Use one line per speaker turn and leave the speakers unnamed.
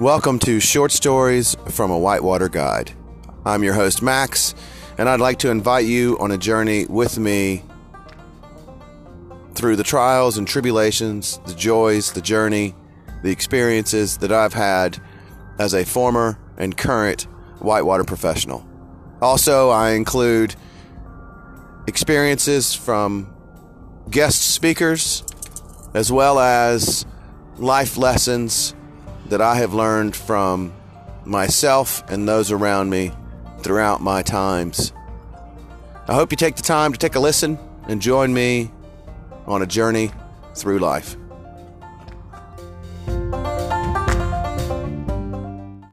Welcome to Short Stories from a Whitewater Guide. I'm your host, Max, and I'd like to invite you on a journey with me through the trials and tribulations, the joys, the journey, the experiences that I've had as a former and current whitewater professional. Also, I include experiences from guest speakers as well as life lessons that I have learned from myself and those around me throughout my times. I hope you take the time to take a listen and join me on a journey through life.